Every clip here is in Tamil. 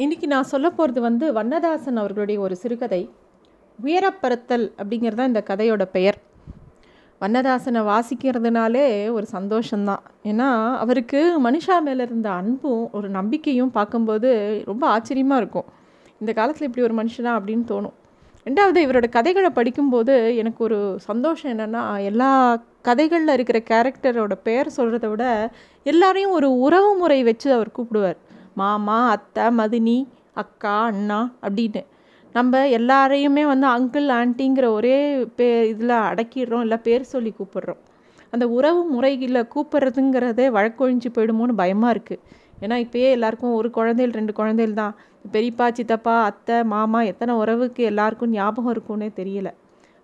இன்றைக்கி நான் சொல்ல போகிறது வந்து வண்ணதாசன் அவர்களுடைய ஒரு சிறுகதை உயரப்பறத்தல் அப்படிங்கிறது தான் இந்த கதையோட பெயர். வண்ணதாசனை வாசிக்கிறதுனாலே ஒரு சந்தோஷந்தான் ஏன்னா அவருக்கு மனுஷா மேலே இருந்த அன்பும் ஒரு நம்பிக்கையும் பார்க்கும்போது ரொம்ப ஆச்சரியமாக இருக்கும். இந்த காலத்தில் இப்படி ஒரு மனுஷனா அப்படின்னு தோணும். ரெண்டாவது இவரோட கதைகளை படிக்கும்போது எனக்கு ஒரு சந்தோஷம் என்னென்னா எல்லா கதைகளில் இருக்கிற கேரக்டரோட பெயர் சொல்கிறத விட எல்லாரையும் ஒரு உறவு முறை வச்சு அவர் கூப்பிடுவார். மாமா அத்தை மதினி அக்கா அண்ணா அப்படின்னு. நம்ம எல்லாரையுமே வந்து அங்கிள் ஆண்டிங்கிற ஒரே பே இதில் அடக்கிடுறோம் இல்லை பேர் சொல்லி கூப்பிடுறோம். அந்த உறவு முறையில் கூப்பிட்றதுங்கிறதே வழக்கொழிஞ்சு போயிடுமோன்னு பயமாக இருக்குது ஏன்னா இப்போயே எல்லாருக்கும் ஒரு குழந்தைகள் ரெண்டு குழந்தைகள் தான். பெரியப்பா சித்தப்பா அத்தை மாமா எத்தனை உறவுக்கு எல்லாருக்கும் ஞாபகம் இருக்கும்னே தெரியல.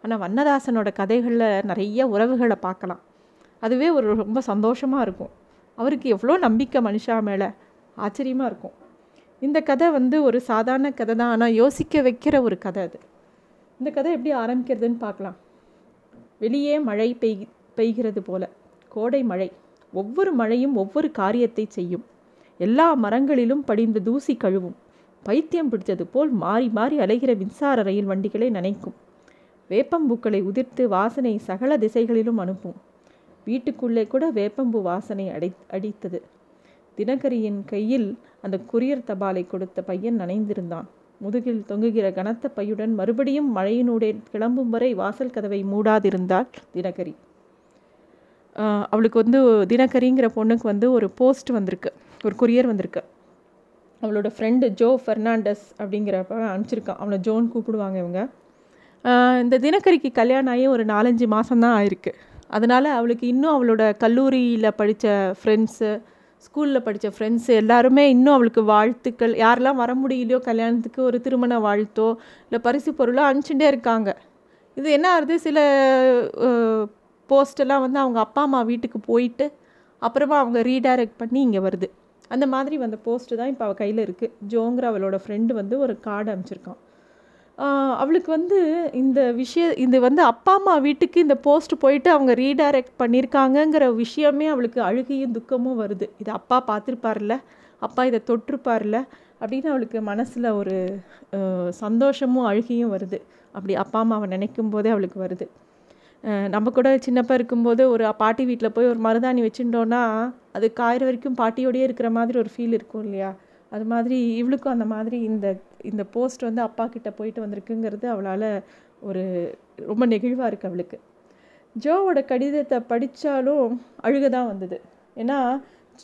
ஆனால் வண்ணதாசனோட கதைகளில் நிறைய உறவுகளை பார்க்கலாம். அதுவே ஒரு ரொம்ப சந்தோஷமாக இருக்கும். அவருக்கு எவ்வளோ நம்பிக்கை மனுஷா மேலே. ஆச்சரியமாக இருக்கும். இந்த கதை வந்து ஒரு சாதாரண கதை தான் ஆனால் யோசிக்க வைக்கிற ஒரு கதை அது. இந்த கதை எப்படி ஆரம்பிக்கிறதுன்னு பார்க்கலாம். வெளியே மழை பெய் பெய்கிறது போல. கோடை மழை. ஒவ்வொரு மழையும் ஒவ்வொரு காரியத்தை செய்யும். எல்லா மரங்களிலும் படிந்த தூசி கழுவும். பைத்தியம் பிடித்தது போல் மாறி மாறி அலைகிற மின்சார ரயில் வண்டிகளை நினைக்கும். வேப்பம்பூக்களை உதிர்த்து வாசனை சகல திசைகளிலும் அனுப்பும். வீட்டுக்குள்ளே கூட வேப்பம்பூ வாசனை அடை அடித்தது. தினகரியின் கையில் அந்த குரியர் தபாலை கொடுத்த பையன் நனைந்திருந்தான். முதுகில் தொங்குகிற கனத்த பையுடன் மறுபடியும் மழையினூடே கிளம்பும் வரை வாசல் கதவை மூடாதிருந்தாள் தினகரி. அவளுக்கு வந்து தினகரிங்கிற பொண்ணுக்கு வந்து ஒரு போஸ்ட் வந்திருக்கு ஒரு குரியர் வந்திருக்கு. அவளோட ஃப்ரெண்டு ஜோ ஃபெர்னாண்டஸ் அப்படிங்கிறப்ப அனுப்பிச்சிருக்கான். அவளை ஜோன் கூப்பிடுவாங்க இவங்க. இந்த தினகரிக்கு கல்யாணம் ஆகி ஒரு நாலஞ்சு மாதம்தான் ஆயிருக்கு. அதனால் அவளுக்கு இன்னும் அவளோட கல்லூரியில் படித்த ஃப்ரெண்ட்ஸு ஸ்கூலில் படித்த ஃப்ரெண்ட்ஸு எல்லாருமே இன்னும் அவளுக்கு வாழ்த்துக்கள். யாரெல்லாம் வர முடியலையோ கல்யாணத்துக்கு ஒரு திருமண வாழ்த்தோ இல்லை பரிசு பொருளோ அனுப்பிச்சுட்டே இருக்காங்க. இது என்ன ஆகுது? சில போஸ்டெல்லாம் வந்து அவங்க அப்பா அம்மா வீட்டுக்கு போயிட்டு அப்புறமா அவங்க ரீடைரக்ட் பண்ணி இங்கே வருது. அந்த மாதிரி வந்த போஸ்ட்டு தான் இப்போ அவள் கையில் இருக்குது ஜோங்கிற அவளோட ஃப்ரெண்டு வந்து ஒரு கார்டு அனுப்பிச்சிருக்கான். அவளுக்கு வந்து இந்த விஷய இது வந்து அப்பா அம்மா வீட்டுக்கு இந்த போஸ்ட் போயிட்டு அவங்க ரீடைரக்ட் பண்ணியிருக்காங்கங்கிற விஷயமே அவளுக்கு அழுகையும் துக்கமும் வருது. இது அப்பா பார்த்துருப்பார்ல அப்பா இதை தொட்டிருப்பார்ல அப்படின்னு அவளுக்கு மனசில் ஒரு சந்தோஷமும் அழுகையும் வருது. அப்படி அப்பா அம்மாவை நினைக்கும் போதே அவளுக்கு வருது. நம்ம கூட சின்னப்பா இருக்கும்போது ஒரு பாட்டி வீட்டில் போய் ஒரு மருதாணி வச்சுட்டோன்னா அது காயிற வரைக்கும் பாட்டியோடையே இருக்கிற மாதிரி ஒரு ஃபீல் இருக்கும் இல்லையா? அது மாதிரி இவளுக்கும் அந்த மாதிரி இந்த இந்த போஸ்ட் வந்து அப்பா கிட்ட போயிட்டு வந்திருக்குங்கிறது அவளால் ஒரு ரொம்ப நெகிழ்வாக இருக்குது அவளுக்கு. ஜோவோட கடிதத்தை படித்தாலும் அழுக தான் வந்தது. ஏன்னா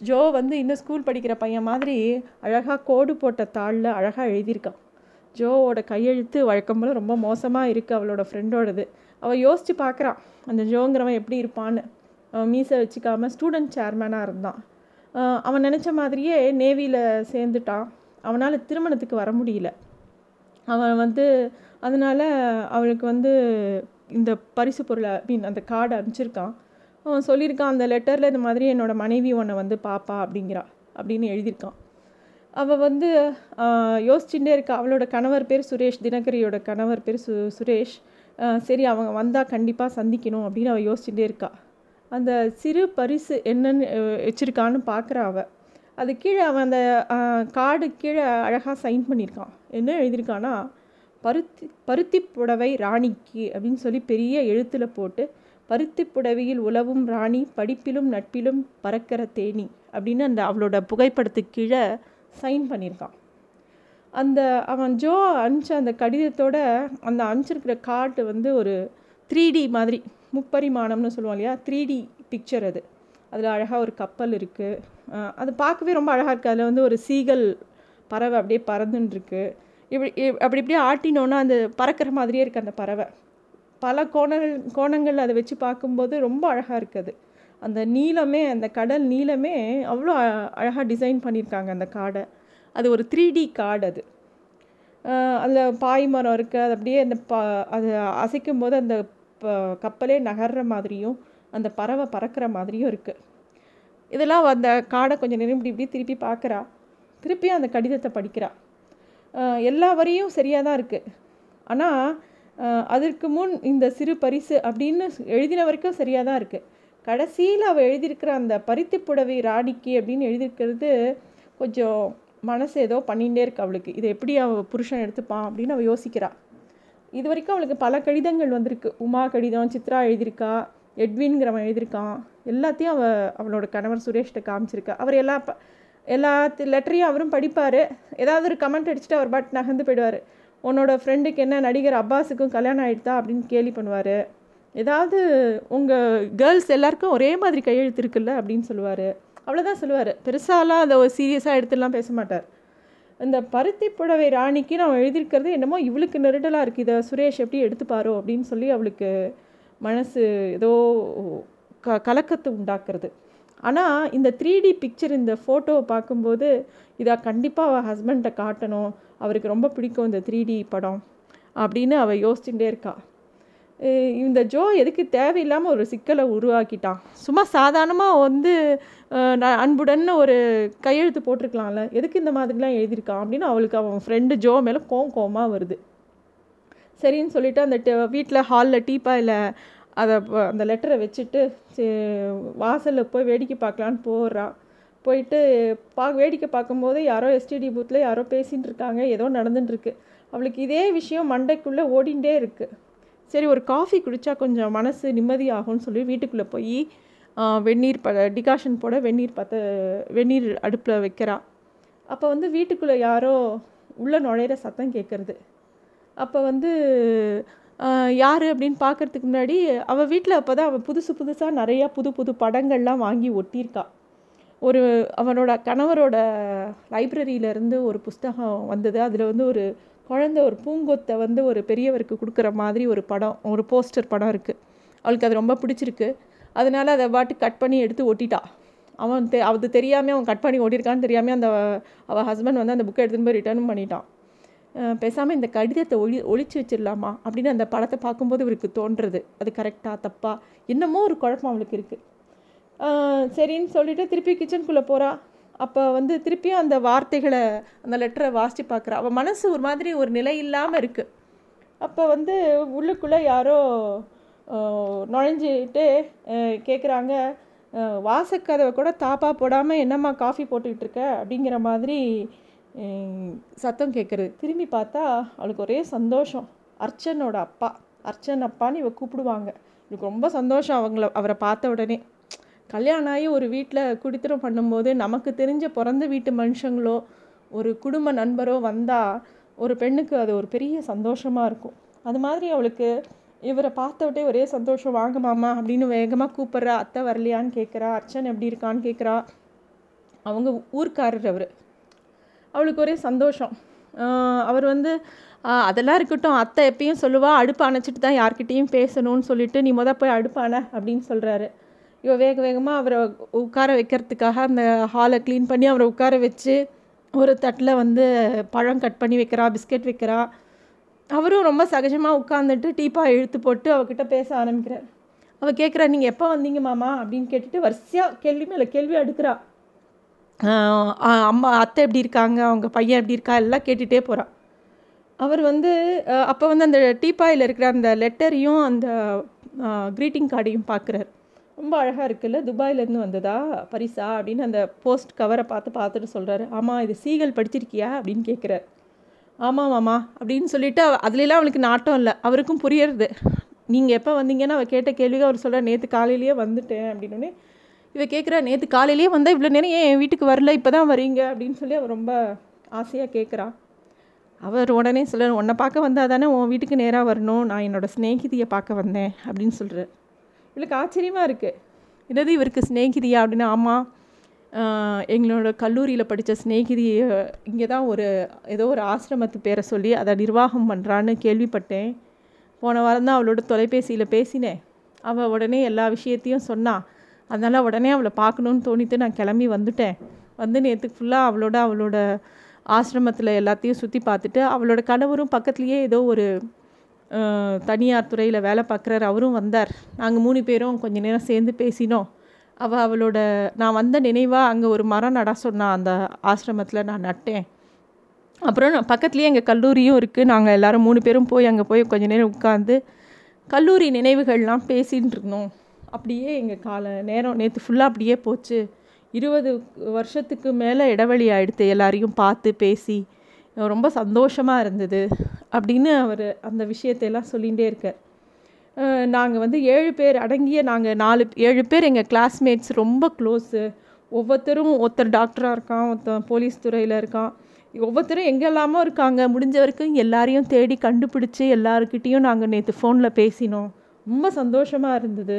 ஜோ வந்து இன்னும் ஸ்கூல் படிக்கிற பையன் மாதிரி அழகாக கோடு போட்ட தாளில் அழகாக எழுதியிருக்கான். ஜோவோட கையெழுத்து வழக்கம் போல் ரொம்ப மோசமாக இருக்குது அவளோட ஃப்ரெண்டோடது அவள் யோசித்து பார்க்குறான் அந்த ஜோங்கிறவன் எப்படி இருப்பான்னு. அவன் மீசை வச்சுக்காமல் ஸ்டூடெண்ட் சேர்மேனாக இருந்தான். அவன் நினச்ச மாதிரியே நேவியில் சேர்ந்துட்டான். அவனால் திருமணத்துக்கு வர முடியல. அவன் வந்து அதனால் அவளுக்கு வந்து இந்த பரிசு பொருளை மீன் அந்த கார்டை அனுப்பிச்சிருக்கான். அவன் சொல்லியிருக்கான் அந்த லெட்டரில் இந்த மாதிரி என்னோடய மனைவி உன்னை வந்து பாப்பா அப்படிங்கிறா அப்படின்னு எழுதியிருக்கான். அவள் வந்து யோசிச்சுட்டே இருக்கா. அவளோட கணவர் பேர் சுரேஷ் தினகரியோட கணவர் பேர் சு சுரேஷ். சரி அவங்க வந்தால் கண்டிப்பாக சந்திக்கணும் அப்படின்னு அவள் யோசிச்சுட்டே இருக்கா. அந்த சிறு பரிசு என்னென்னு வச்சுருக்கான்னு பார்க்குறா அவள் அது கீழே அவன் அந்த கார்டு கீழே அழகாக சைன் பண்ணியிருக்கான். என்ன எழுதியிருக்கான்னா பருத்தி பருத்தி புடவை ராணிக்கு அப்படின்னு சொல்லி பெரிய எழுத்தில் போட்டு பருத்தி புடவையில் உலவும் ராணி படிப்பிலும் நட்பிலும் பறக்கிற தேனி அப்படின்னு அந்த அவளோட புகைப்படத்துக்கு கீழே சைன் பண்ணியிருக்கான். அந்த அவன் ஜோ அனுப்பிச்ச அந்த கடிதத்தோட அந்த அனுப்பிச்சிருக்கிற கார்டு வந்து ஒரு த்ரீ டி மாதிரி. முப்பரிமாணம்னு சொல்லுவோம் இல்லையா? த்ரீ டி பிக்சர் அது. அதில் அழகாக ஒரு கப்பல் இருக்குது அது பார்க்கவே ரொம்ப அழகாக இருக்குது அதில் வந்து ஒரு சீகல் பறவை அப்படியே பறந்துட்டுருக்கு இப்படி அப்படி இப்படியே ஆட்டினோன்னா அந்த பறக்கிற மாதிரியே இருக்குது அந்த பறவை. பல கோணங்கள் கோணங்கள் அதை வச்சு பார்க்கும்போது ரொம்ப அழகாக இருக்குது அந்த நீளமே அந்த கடல் நீளமே அவ்வளோ அழகாக டிசைன் பண்ணியிருக்காங்க அந்த காடை. அது ஒரு த்ரீ டி காடு அது. அதில் பாய் மரம் இருக்குது அது அப்படியே அந்த பா அது அசைக்கும் போது அந்த கப்பலே நகர்ற மாதிரியும் அந்த பறவை பறக்கிற மாதிரியும் இருக்குது இதெல்லாம் அந்த காடை கொஞ்சம் நேரம் இப்படி இப்படி திருப்பி பார்க்குறா. திருப்பி அந்த கடிதத்தை படிக்கிறா. எல்லா வரியும் சரியாக தான் இருக்குது ஆனால் அதற்கு முன் இந்த சிறு பரிசு அப்படின்னு எழுதின வரைக்கும் சரியாக தான் இருக்குது கடைசியில் அவள் எழுதியிருக்கிற அந்த பருத்தி புடவை ராணிக்கு அப்படின்னு எழுதியிருக்கிறது கொஞ்சம் மனசு ஏதோ பண்ணிகிட்டே இருக்கு அவளுக்கு. இதை எப்படி அவள் புருஷன் எடுத்துப்பான் அப்படின்னு அவள் யோசிக்கிறாள் இது வரைக்கும் அவளுக்கு பல கடிதங்கள் வந்திருக்கு. உமா கடிதம் சித்ரா எழுதியிருக்கா எட்வின்கிறவன் எழுதியிருக்கான். எல்லாத்தையும் அவள் அவளோட கணவர் சுரேஷ்கிட்ட காமிச்சிருக்கா. அவர் எல்லா ப எல்லா லெட்டரையும் அவரும் படிப்பார். ஏதாவது ஒரு கமெண்ட் அடிச்சுட்டு அவர் பாட் நகர்ந்து போயிடுவார். உன்னோட ஃப்ரெண்டுக்கு என்ன நடிகர் அப்பாஸுக்கும் கல்யாணம் ஆகிடுதா அப்படின்னு கேலி பண்ணுவார். ஏதாவது உங்கள் கேர்ள்ஸ் எல்லாருக்கும் ஒரே மாதிரி கையெழுத்து இருக்குல்ல அப்படின்னு சொல்லுவார். அவ்வளோதான் சொல்லுவார். பெருசாலாம் அதை ஒரு சீரியஸாக எடுத்துலாம் பேச மாட்டார். இந்த பருத்தி புடவை ராணிக்கு நான் எழுதியிருக்கிறது என்னமோ இவளுக்கு நெருடலாக இருக்குது இதை சுரேஷ் எப்படி எடுத்துப்பாரோ அப்படின்னு சொல்லி அவளுக்கு மனசு ஏதோ க கலக்கத்தை உண்டாக்குறது. ஆனால் இந்த த்ரீ டி பிக்சர் இந்த ஃபோட்டோவை பார்க்கும்போது இதை கண்டிப்பாக அவள் ஹஸ்பண்ட்டை காட்டணும். அவருக்கு ரொம்ப பிடிக்கும் இந்த த்ரீ டி படம் அப்படின்னு அவள் யோசிச்சுட்டே இருக்கா. இந்த ஜோ எதுக்கு தேவையில்லாமல் ஒரு சிக்கலை உருவாக்கிட்டான். சும்மா சாதாரணமாக வந்து அன்புடன் ஒரு கையெழுத்து போட்டிருக்கலாம்ல. எதுக்கு இந்த மாதிரிலாம் எழுதியிருக்கான் அப்படின்னு அவளுக்கு அவன் ஃப்ரெண்டு ஜோ மேலே கோம் கோமாக வருது. சரின்னு சொல்லிட்டு அந்த வீட்டில் ஹாலில் டீப்பாயில் அதை அந்த லெட்டரை வச்சுட்டு வாசலில் போய் வேடிக்கை பார்க்கலான்னு போடுறா போயிட்டு பா வேடிக்கை பார்க்கும்போது யாரோ எஸ்டிடி பூத்தில் யாரோ பேசின்னு இருக்காங்க. ஏதோ நடந்துட்டுருக்கு அவளுக்கு இதே விஷயம் மண்டைக்குள்ளே ஓடிண்டே இருக்குது சரி ஒரு காஃபி குடித்தா கொஞ்சம் மனசு நிம்மதியாகும்னு சொல்லி வீட்டுக்குள்ளே போய் வெந்நீர் ப டிகாஷன் போட வெந்நீர் பார்த்து வெந்நீர் அடுப்பில் வைக்கிறா. அப்போ வந்து வீட்டுக்குள்ளே யாரோ உள்ளே நுழையிற சத்தம் கேட்குறது அப்போ வந்து யார் அப்படின்னு பார்க்குறதுக்கு முன்னாடி அவள் வீட்டில் அப்போ தான் அவள் புதுசு புதுசாக நிறையா புது புது படங்கள்லாம் வாங்கி ஒட்டியிருக்கா. ஒரு அவனோட கணவரோட லைப்ரரியிலேருந்து ஒரு புஸ்தகம் வந்தது. அதில் வந்து ஒரு குழந்த ஒரு பூங்கொத்தை வந்து ஒரு பெரியவருக்கு கொடுக்குற மாதிரி ஒரு படம் ஒரு போஸ்டர் படம் இருக்குது அவளுக்கு அது ரொம்ப பிடிச்சிருக்கு. அதனால் அதை பாட்டு கட் பண்ணி எடுத்து ஒட்டிட்டா. அவன் தெ அது தெரியாமல் அவன் கட் பண்ணி ஓட்டியிருக்கான்னு தெரியாமல் அந்த அவள் ஹஸ்பண்ட் வந்து அந்த புக்கை எடுத்துன்னு போய் ரிட்டர்ன் பண்ணிட்டான். பேசாமல் இந்த கடிதத்தை ஒளி ஒழிச்சு வச்சிடலாமா? அப்படின்னு அந்த படத்தை பார்க்கும்போது இவருக்கு தோன்றுறது. அது கரெக்டாக தப்பா? என்னமோ ஒரு குழப்பம் அவளுக்கு இருக்குது சரின்னு சொல்லிட்டு திருப்பி கிச்சனுக்குள்ளே போகிறா அப்போ வந்து திருப்பியும் அந்த வார்த்தைகளை அந்த லெட்டரை வாசித்து பார்க்குறா. அவள் மனசு ஒரு மாதிரி ஒரு நிலை இல்லாமல் இருக்குது அப்போ வந்து உள்ளுக்குள்ளே யாரோ நுழைஞ்சிட்டு கேட்குறாங்க வாசக்கதவை கூட தாப்பா போடாமல் என்னம்மா காஃபி போட்டுக்கிட்டு இருக்க? அப்படிங்கிற மாதிரி சத்தம் கேட்குறது திரும்பி பார்த்தா அவளுக்கு ஒரே சந்தோஷம். அர்ச்சனோட அப்பா. அர்ச்சன் அப்பான்னு இவ கூப்பிடுவாங்க. எனக்கு ரொம்ப சந்தோஷம் அவங்கள அவரை பார்த்த உடனே. கல்யாணம் ஆகி ஒரு வீட்டில் குடித்திரம் பண்ணும்போது நமக்கு தெரிஞ்ச பிறந்த வீட்டு மனுஷங்களோ ஒரு குடும்ப நண்பரோ வந்தால் ஒரு பெண்ணுக்கு அது ஒரு பெரிய சந்தோஷமாக இருக்கும். அது மாதிரி அவளுக்கு இவரை பார்த்தவிட்டே ஒரே சந்தோஷம் வாங்க மாமா அப்படின்னு வேகமாக கூப்பிட்றா அத்தை வரலையான்னு கேட்குறா அர்ச்சன் எப்படி இருக்கான்னு கேட்குறா அவங்க ஊர்க்காரர் அவர். அவளுக்கு ஒரே சந்தோஷம். அவர் வந்து அதெல்லாம் இருக்கட்டும் அத்தை எப்பயும் சொல்லுவா அடுப்பு அணைச்சிட்டு தான் யார்கிட்டேயும் பேசணும்னு சொல்லிட்டு நீ மொதல் போய் அடுப்பான அப்படின்னு சொல்கிறாரு இவ வேக வேகமாக அவரை உட்கார வைக்கிறதுக்காக அந்த ஹாலை க்ளீன் பண்ணி அவரை உட்கார வச்சு ஒரு தட்டில் வந்து பழம் கட் பண்ணி வைக்கிறா பிஸ்கெட் வைக்கிறா. அவரும் ரொம்ப சகஜமாக உட்காந்துட்டு டீப்பா இழுத்து போட்டு அவகிட்ட பேச ஆரம்பிக்கிறார். அவள் கேட்குறா நீங்கள் எப்போ வந்தீங்க மாமா? அப்படின்னு கேட்டுட்டு வரிசையாக கேள்வி மேலே கேள்வி அடுக்கிறா. அம்மா அத்தை எப்படி இருக்காங்க? அவங்க பையன் எப்படி இருக்கா? எல்லாம் கேட்டுகிட்டே போகிறான் அவர் வந்து அப்போ வந்து அந்த டீப்பாயில் இருக்கிற அந்த லெட்டரையும் அந்த க்ரீட்டிங் கார்டையும் பார்க்குறாரு ரொம்ப அழகாக இருக்குல்ல? துபாயிலேருந்து வந்ததா? பரிசா? அப்படின்னு அந்த போஸ்ட் கவரை பார்த்து பார்த்துட்டு சொல்கிறாரு ஆமாம் இது சீகல் படிச்சிருக்கியா? அப்படின்னு கேட்குறாரு ஆமாம் மாமா. அப்படின்னு சொல்லிட்டு அதுலலாம் அவளுக்கு நாட்டம் இல்லை. அவருக்கும் புரியறது. நீங்கள் எப்போ வந்தீங்கன்னு அவள் கேட்ட கேள்விக்கு அவர் சொல்கிறார் நேற்று காலையிலேயே வந்துட்டேன். அப்படின்னு இவ கேட்குறா நேற்று காலையிலேயே வந்தால் இவ்வளோ நேரம் ஏன் என் வீட்டுக்கு வரல? இப்போ தான் வரீங்க? அப்படின்னு சொல்லி அவர் ரொம்ப ஆசையாக கேட்குறா அவர் உடனே சொல்ல உன்னை பார்க்க வந்தால் தானே உன் வீட்டுக்கு நேராக வரணும். நான் என்னோடய ஸ்நேகிதியை பார்க்க வந்தேன். அப்படின்னு சொல்கிறார் இவளுக்கு ஆச்சரியமாக இருக்குது என்னது இவருக்கு ஸ்நேகிதியா அப்படின்னு? ஆமாம் எங்களோட கல்லூரியில் படித்த ஸ்நேகிதி இங்கே தான் ஒரு ஏதோ ஒரு ஆசிரமத்து பேரை சொல்லி அதை நிர்வாகம் பண்ணுறான்னு கேள்விப்பட்டேன். போன வாரம் தான் அவளோட தொலைபேசியில் பேசினேன். அவள் உடனே எல்லா விஷயத்தையும் சொன்னான் அதனால் உடனே அவளை பார்க்கணுன்னு தோணிட்டு நான் கிளம்பி வந்துட்டேன். வந்து நேற்றுக்கு ஃபுல்லாக அவளோட அவளோட ஆசிரமத்தில் எல்லாத்தையும் சுற்றி பார்த்துட்டு அவளோட கணவரும் பக்கத்துலேயே ஏதோ ஒரு தனியார் துறையில் வேலை பார்க்குறாரு. அவரும் வந்தார். நாங்கள் மூணு பேரும் கொஞ்ச நேரம் சேர்ந்து பேசினோம். அவள் அவளோட நான் வந்த நினைவாக அங்கே ஒரு மரம் நட சொன்னான் அந்த ஆசிரமத்தில் நான் நட்டேன். அப்புறம் பக்கத்துலேயே எங்கள் கல்லூரியும் இருக்குது நாங்கள் எல்லோரும் மூணு பேரும் போய் அங்கே போய் கொஞ்ச நேரம் உட்காந்து கல்லூரி நினைவுகள்லாம் பேசின்னு இருந்தோம். அப்படியே எங்கள் கால நேரம் நேற்று ஃபுல்லாக அப்படியே போச்சு. இருபது வருஷத்துக்கு மேலே இடைவெளி ஆகிடுத்து எல்லாரையும் பார்த்து பேசி. ரொம்ப சந்தோஷமாக இருந்தது அப்படின்னு அவர் அந்த விஷயத்தையெல்லாம் சொல்லிகிட்டே இருக்கார். நாங்கள் வந்து ஏழு பேர் அடங்கிய நாங்கள் நாலு ஏழு பேர் எங்கள் கிளாஸ்மேட்ஸ் ரொம்ப க்ளோஸு ஒவ்வொருத்தரும் ஒருத்தர் டாக்டராக இருக்கான் ஒருத்தன் போலீஸ் துறையில் இருக்கான். ஒவ்வொருத்தரும் எங்கெல்லாமோ இருக்காங்க. முடிஞ்ச வரைக்கும் எல்லாரையும் தேடி கண்டுபிடிச்சி எல்லாருக்கிட்டேயும் நாங்கள் நேற்று ஃபோனில் பேசினோம். ரொம்ப சந்தோஷமாக இருந்தது.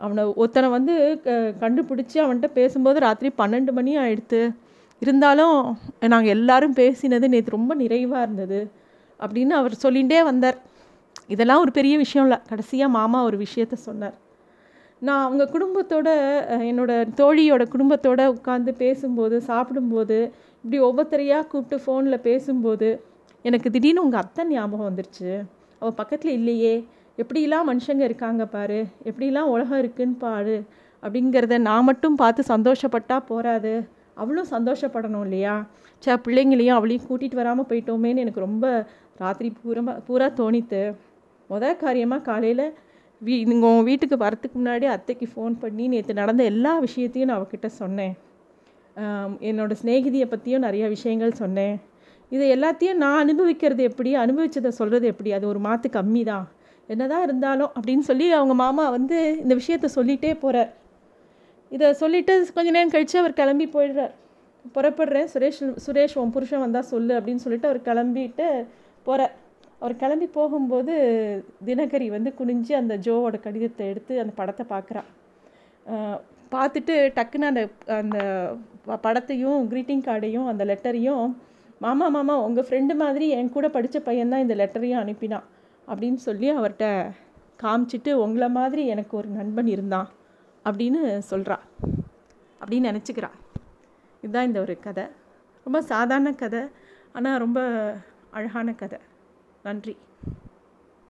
அவனை ஒருத்தனை வந்து க கண்டுபிடிச்சி அவன்கிட்ட பேசும்போது ராத்திரி பன்னெண்டு மணி ஆயிடுத்து. இருந்தாலும் நாங்கள் எல்லாரும் பேசினது நேற்று ரொம்ப நிறைவாக இருந்தது அப்படின்னு அவர் சொல்லிகிட்டே வந்தார். இதெல்லாம் ஒரு பெரிய விஷயம் இல்லை. கடைசியாக மாமா ஒரு விஷயத்த சொன்னார். நான் அவங்க குடும்பத்தோட என்னோட தோழியோட குடும்பத்தோட உட்காந்து பேசும்போது சாப்பிடும்போது இப்படி ஒவ்வொருத்தரையாக கூப்பிட்டு ஃபோனில் பேசும்போது எனக்கு திடீர்னு உங்கள் அத்தை ஞாபகம் வந்துருச்சு. அவள் பக்கத்தில் இல்லையே. எப்படிலாம் மனுஷங்க இருக்காங்க பாரு. எப்படிலாம் உலகம் இருக்குன்னு பாரு. அப்படிங்கிறத நான் மட்டும் பார்த்து சந்தோஷப்பட்டால் போகாது அவளும் சந்தோஷப்படணும் இல்லையா? சே பிள்ளைங்களையும் அவளையும் கூட்டிகிட்டு வராமல் போயிட்டோமேன்னு எனக்கு ரொம்ப ராத்திரி பூரமாக பூரா தோணித்து. முத காரியமாக காலையில் வீ நீங்கள் உங்கள் வீட்டுக்கு வரத்துக்கு முன்னாடி அத்தைக்கு ஃபோன் பண்ணி நேற்று நடந்த எல்லா விஷயத்தையும் நான் அவகிட்ட சொன்னேன். என்னோடய ஸ்நேகிதியை பற்றியும் நிறைய விஷயங்கள் சொன்னேன். இதை எல்லாத்தையும் நான் அனுபவிக்கிறது எப்படி? அனுபவித்ததை சொல்கிறது எப்படி? அது ஒரு மாற்று கம்மி தான் என்னதான் இருந்தாலும் அப்படின்னு சொல்லி அவங்க மாமா வந்து இந்த விஷயத்த சொல்லிகிட்டே போகிறார் இதை சொல்லிவிட்டு கொஞ்ச நேரம் கழித்து அவர் கிளம்பி போயிடுறார். புறப்படுறேன். சுரேஷ் சுரேஷ் உன் புருஷன் வந்தால் சொல்லு அப்படின்னு சொல்லிட்டு அவர் கிளம்பிட்டு போகிறார் அவர் கிளம்பி போகும்போது தினகரி வந்து குனிஞ்சு அந்த ஜோவோட கடிதத்தை எடுத்து அந்த படத்தை பார்க்குறான் பார்த்துட்டு டக்குன்னு அந்த அந்த படத்தையும் க்ரீட்டிங் கார்டையும் அந்த லெட்டரையும் மாமா மாமா உங்கள் ஃப்ரெண்டு மாதிரி என் கூட படித்த பையன்தான் இந்த லெட்டரையும் அனுப்பினான் அப்படின்னு சொல்லி அவர்கிட்ட காமிச்சிட்டு உங்களை மாதிரி எனக்கு ஒரு நண்பன் இருந்தான். அப்படின்னு சொல்கிறா அப்படின்னு நினச்சிக்கிறா. இதுதான் இந்த ஒரு கதை. ரொம்ப சாதாரண கதை ஆனால் ரொம்ப அழகான கதை. நன்றி.